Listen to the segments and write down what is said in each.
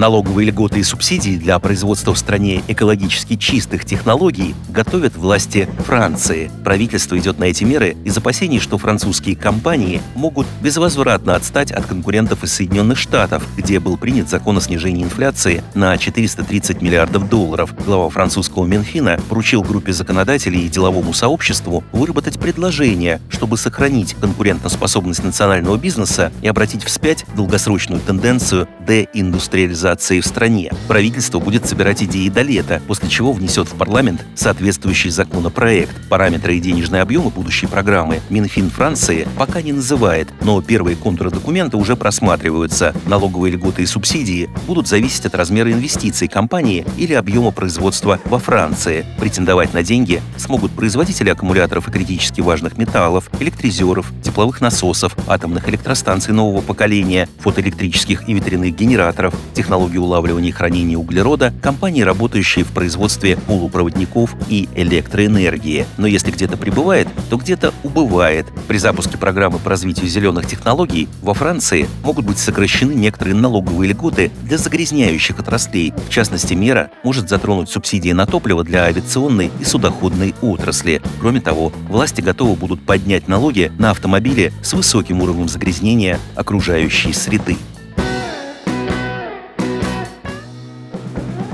Налоговые льготы и субсидии для производства в стране экологически чистых технологий готовят власти Франции. Правительство идет на эти меры из опасений, что французские компании могут безвозвратно отстать от конкурентов из Соединенных Штатов, где был принят закон о снижении инфляции на 430 миллиардов долларов. Глава французского Минфина поручил группе законодателей и деловому сообществу выработать предложение, чтобы сохранить конкурентоспособность национального бизнеса и обратить вспять долгосрочную тенденцию деиндустриализации цифровизации в стране. Правительство будет собирать идеи до лета, после чего внесет в парламент соответствующий законопроект. Параметры и денежные объемы будущей программы Минфин Франции пока не называет, но первые контуры документа уже просматриваются. Налоговые льготы и субсидии будут зависеть от размера инвестиций компании или объема производства во Франции. Претендовать на деньги смогут производители аккумуляторов и критически важных металлов, электризеров, тепловых насосов, атомных электростанций нового поколения, фотоэлектрических и ветряных генераторов, технологий технологии улавливания и хранения углерода компании, работающие в производстве полупроводников и электроэнергии. Но если где-то прибывает, то где-то убывает. При запуске программы по развитию зеленых технологий во Франции могут быть сокращены некоторые налоговые льготы для загрязняющих отраслей. В частности, мера может затронуть субсидии на топливо для авиационной и судоходной отрасли. Кроме того, власти готовы будут поднять налоги на автомобили с высоким уровнем загрязнения окружающей среды.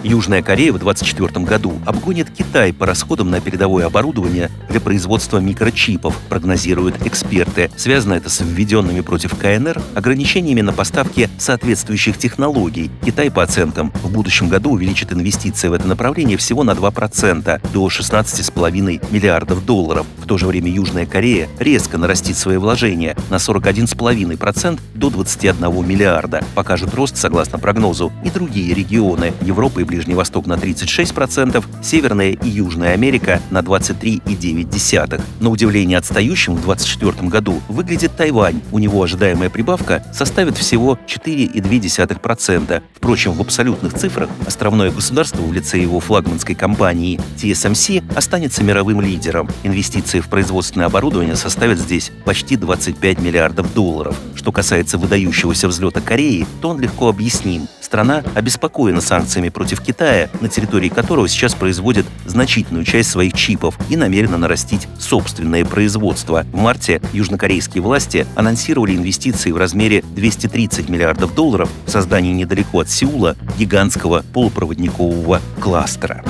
Южная Корея в 2024 году обгонит Китай по расходам на передовое оборудование для производства микрочипов, прогнозируют эксперты. Связано это с введенными против КНР ограничениями на поставки соответствующих технологий. Китай, по оценкам, в будущем году увеличит инвестиции в это направление всего на 2%, до 16,5 миллиардов долларов. В то же время Южная Корея резко нарастит свои вложения на 41,5% до 21 миллиарда. Покажут рост, согласно прогнозу, и другие регионы Европы и Ближний Восток на 36%, Северная и Южная Америка на 23,9%. На удивление отстающим в 2024 году выглядит Тайвань. У него ожидаемая прибавка составит всего 4,2%. Впрочем, в абсолютных цифрах островное государство в лице его флагманской компании TSMC останется мировым лидером. Инвестиции в производственное оборудование составят здесь почти 25 миллиардов долларов. Что касается выдающегося взлета Кореи, то он легко объясним. Страна обеспокоена санкциями против Китая, на территории которого сейчас производят значительную часть своих чипов и намерена нарастить собственное производство. В марте южнокорейские власти анонсировали инвестиции в размере 230 миллиардов долларов в создание недалеко от Сеула гигантского полупроводникового кластера.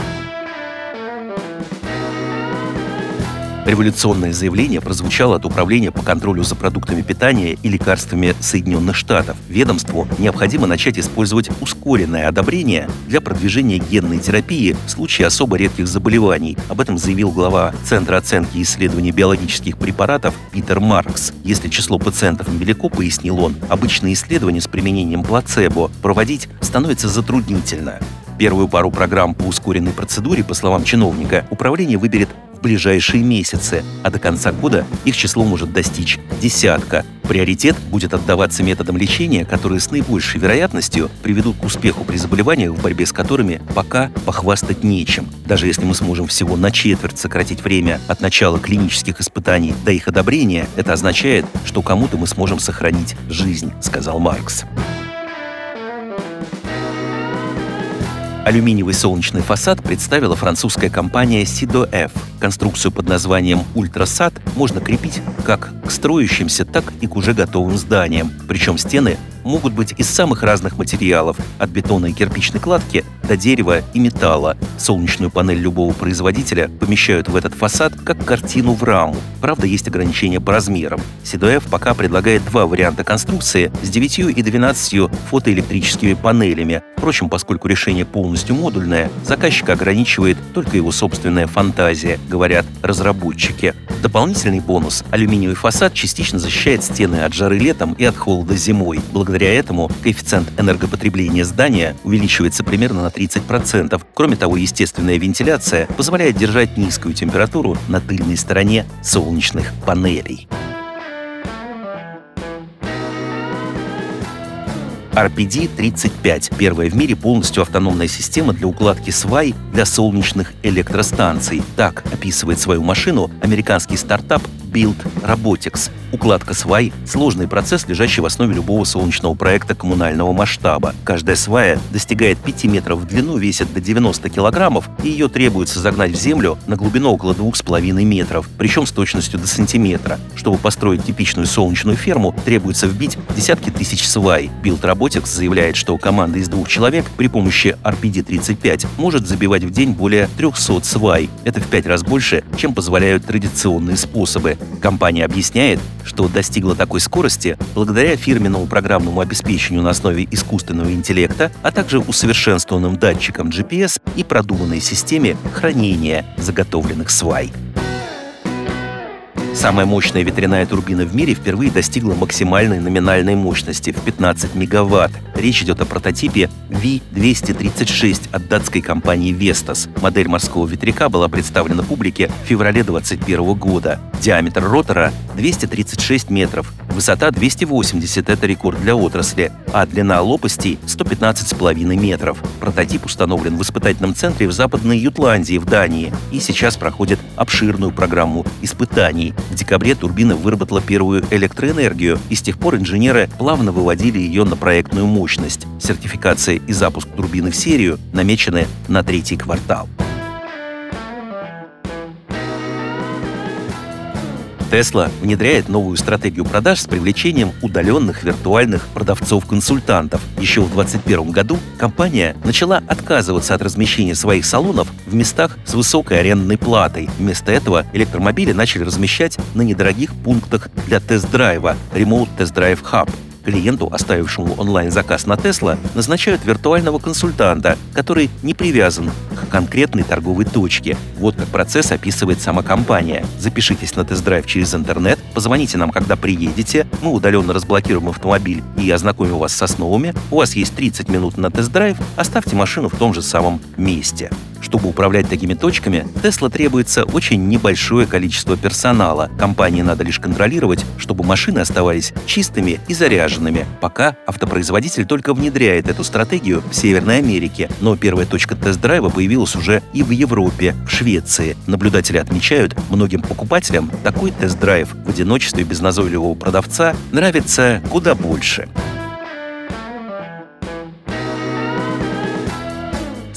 Революционное заявление прозвучало от Управления по контролю за продуктами питания и лекарствами Соединенных Штатов. Ведомству необходимо начать использовать ускоренное одобрение для продвижения генной терапии в случае особо редких заболеваний. Об этом заявил глава Центра оценки и исследований биологических препаратов Питер Маркс. Если число пациентов невелико, пояснил он, обычные исследования с применением плацебо проводить становится затруднительно. Первую пару программ по ускоренной процедуре, по словам чиновника, управление выберет в ближайшие месяцы, а до конца года их число может достичь десятка. Приоритет будет отдаваться методам лечения, которые с наибольшей вероятностью приведут к успеху при заболеваниях, в борьбе с которыми пока похвастать нечем. Даже если мы сможем всего на четверть сократить время от начала клинических испытаний до их одобрения, это означает, что кому-то мы сможем сохранить жизнь, сказал Маркс. Алюминиевый солнечный фасад представила французская компания Sido-F. Конструкцию под названием Ультрасад можно крепить как к строящимся, так и к уже готовым зданиям. Причем стены могут быть из самых разных материалов, от бетона и кирпичной кладки до дерева и металла. Солнечную панель любого производителя помещают в этот фасад как картину в раму. Правда, есть ограничения по размерам. CDF пока предлагает два варианта конструкции с 9 и 12 фотоэлектрическими панелями. Впрочем, поскольку решение полностью модульное, заказчика ограничивает только его собственная фантазия, говорят разработчики. Дополнительный бонус – алюминиевый фасад частично защищает стены от жары летом и от холода зимой. Благодаря этому коэффициент энергопотребления здания увеличивается примерно на 30%. Кроме того, естественная вентиляция позволяет держать низкую температуру на тыльной стороне солнечных панелей. RPD-35 — первая в мире полностью автономная система для укладки свай для солнечных электростанций. Так описывает свою машину американский стартап Build Robotics. Укладка свай — сложный процесс, лежащий в основе любого солнечного проекта коммунального масштаба. Каждая свая достигает 5 метров в длину, весит до 90 килограммов, и ее требуется загнать в землю на глубину около 2,5 метров, причем с точностью до сантиметра. Чтобы построить типичную солнечную ферму, требуется вбить десятки тысяч свай. Build Robotics заявляет, что команда из двух человек при помощи RPD-35 может забивать в день более 300 свай. Это в пять раз больше, чем позволяют традиционные способы. Компания объясняет, что достигла такой скорости благодаря фирменному программному обеспечению на основе искусственного интеллекта, а также усовершенствованным датчикам GPS и продуманной системе хранения заготовленных свай. Самая мощная ветряная турбина в мире впервые достигла максимальной номинальной мощности в 15 мегаватт. Речь идет о прототипе V236 от датской компании Vestas. Модель морского ветряка была представлена публике в феврале 2021 года. Диаметр ротора 236 метров, высота 280 – это рекорд для отрасли, а длина лопастей 115,5 метров. Прототип установлен в испытательном центре в Западной Ютландии в Дании и сейчас проходит обширную программу испытаний. В декабре турбина выработала первую электроэнергию, и с тех пор инженеры плавно выводили ее на проектную мощность. Сертификация и запуск турбины в серию намечены на третий квартал. Tesla внедряет новую стратегию продаж с привлечением удаленных виртуальных продавцов-консультантов. Еще в 2021 году компания начала отказываться от размещения своих салонов в местах с высокой арендной платой. Вместо этого электромобили начали размещать на недорогих пунктах для тест-драйва Remote Test Drive Hub Клиенту, оставившему онлайн-заказ на Tesla, назначают виртуального консультанта, который не привязан к конкретной торговой точке. Вот как процесс описывает сама компания. Запишитесь на тест-драйв через интернет, позвоните нам, когда приедете, мы удаленно разблокируем автомобиль и ознакомим вас с основами. У вас есть 30 минут на тест-драйв, оставьте машину в том же самом месте. Чтобы управлять такими точками, Tesla требуется очень небольшое количество персонала. Компании надо лишь контролировать, чтобы машины оставались чистыми и заряженными. Пока автопроизводитель только внедряет эту стратегию в Северной Америке, но первая точка тест-драйва появилась уже и в Европе, в Швеции. Наблюдатели отмечают, многим покупателям такой тест-драйв в одиночестве без назойливого продавца нравится куда больше.